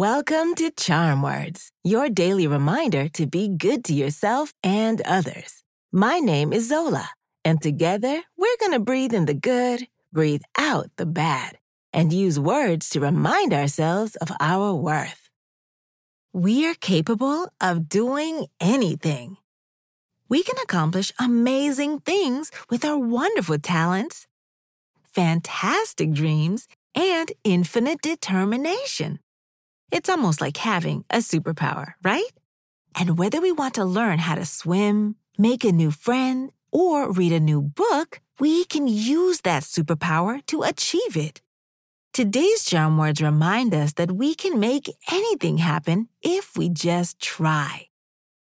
Welcome to Charm Words, your daily reminder to be good to yourself and others. My name is Zola, and together we're going to breathe in the good, breathe out the bad, and use words to remind ourselves of our worth. We are capable of doing anything. We can accomplish amazing things with our wonderful talents, fantastic dreams, and infinite determination. It's almost like having a superpower, right? And whether we want to learn how to swim, make a new friend, or read a new book, we can use that superpower to achieve it. Today's charm words remind us that we can make anything happen if we just try.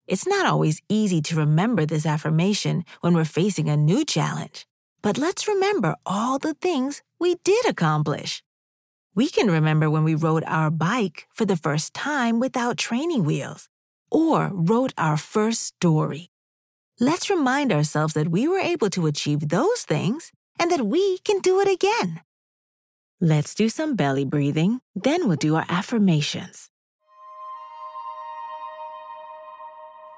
It's not always easy to remember this affirmation when we're facing a new challenge, but let's remember all the things we did accomplish. We can remember when we rode our bike for the first time without training wheels, or wrote our first story. Let's remind ourselves that we were able to achieve those things and that we can do it again. Let's do some belly breathing, then we'll do our affirmations.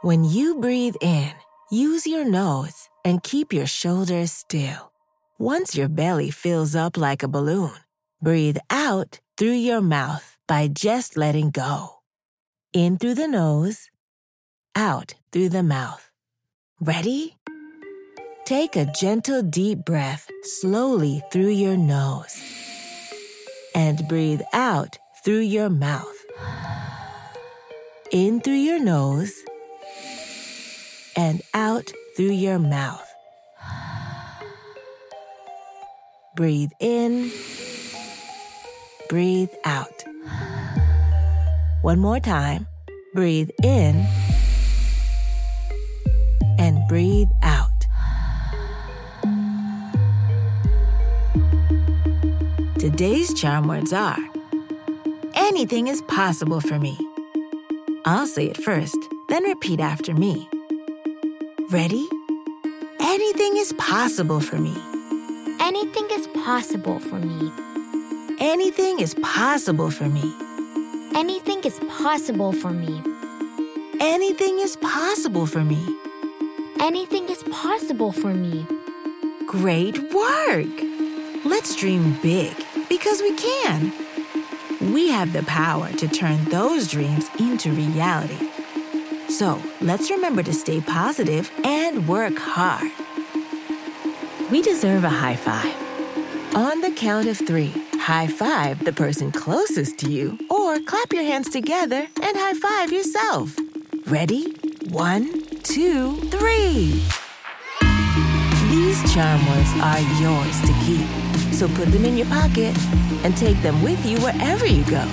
When you breathe in, use your nose and keep your shoulders still. Once your belly fills up like a balloon, Breathe out through your mouth by just letting go. In through the nose, out through the mouth. Ready? Take a gentle deep breath slowly through your nose and breathe out through your mouth. In through your nose and out through your mouth. Breathe in breathe out. One more time. Breathe in and breathe out. Today's charm words are Anything is possible for me. I'll say it first, then repeat after me. Ready? Anything is possible for me. Anything is possible for me. Anything is possible for me. Anything is possible for me. Anything is possible for me. Anything is possible for me. Great work! Let's dream big because we can. We have the power to turn those dreams into reality. So let's remember to stay positive and work hard. We deserve a high five. On the count of three, high five the person closest to you, or clap your hands together and high five yourself. Ready? One, two, three. These charm words are yours to keep, so put them in your pocket and take them with you wherever you go.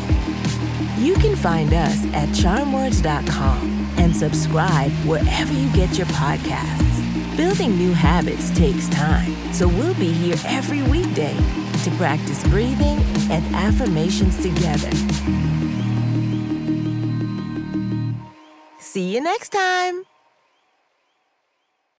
You can find us at charmwords.com and subscribe wherever you get your podcasts. Building new habits takes time, so we'll be here every weekday to practice breathing and affirmations together. See you next time.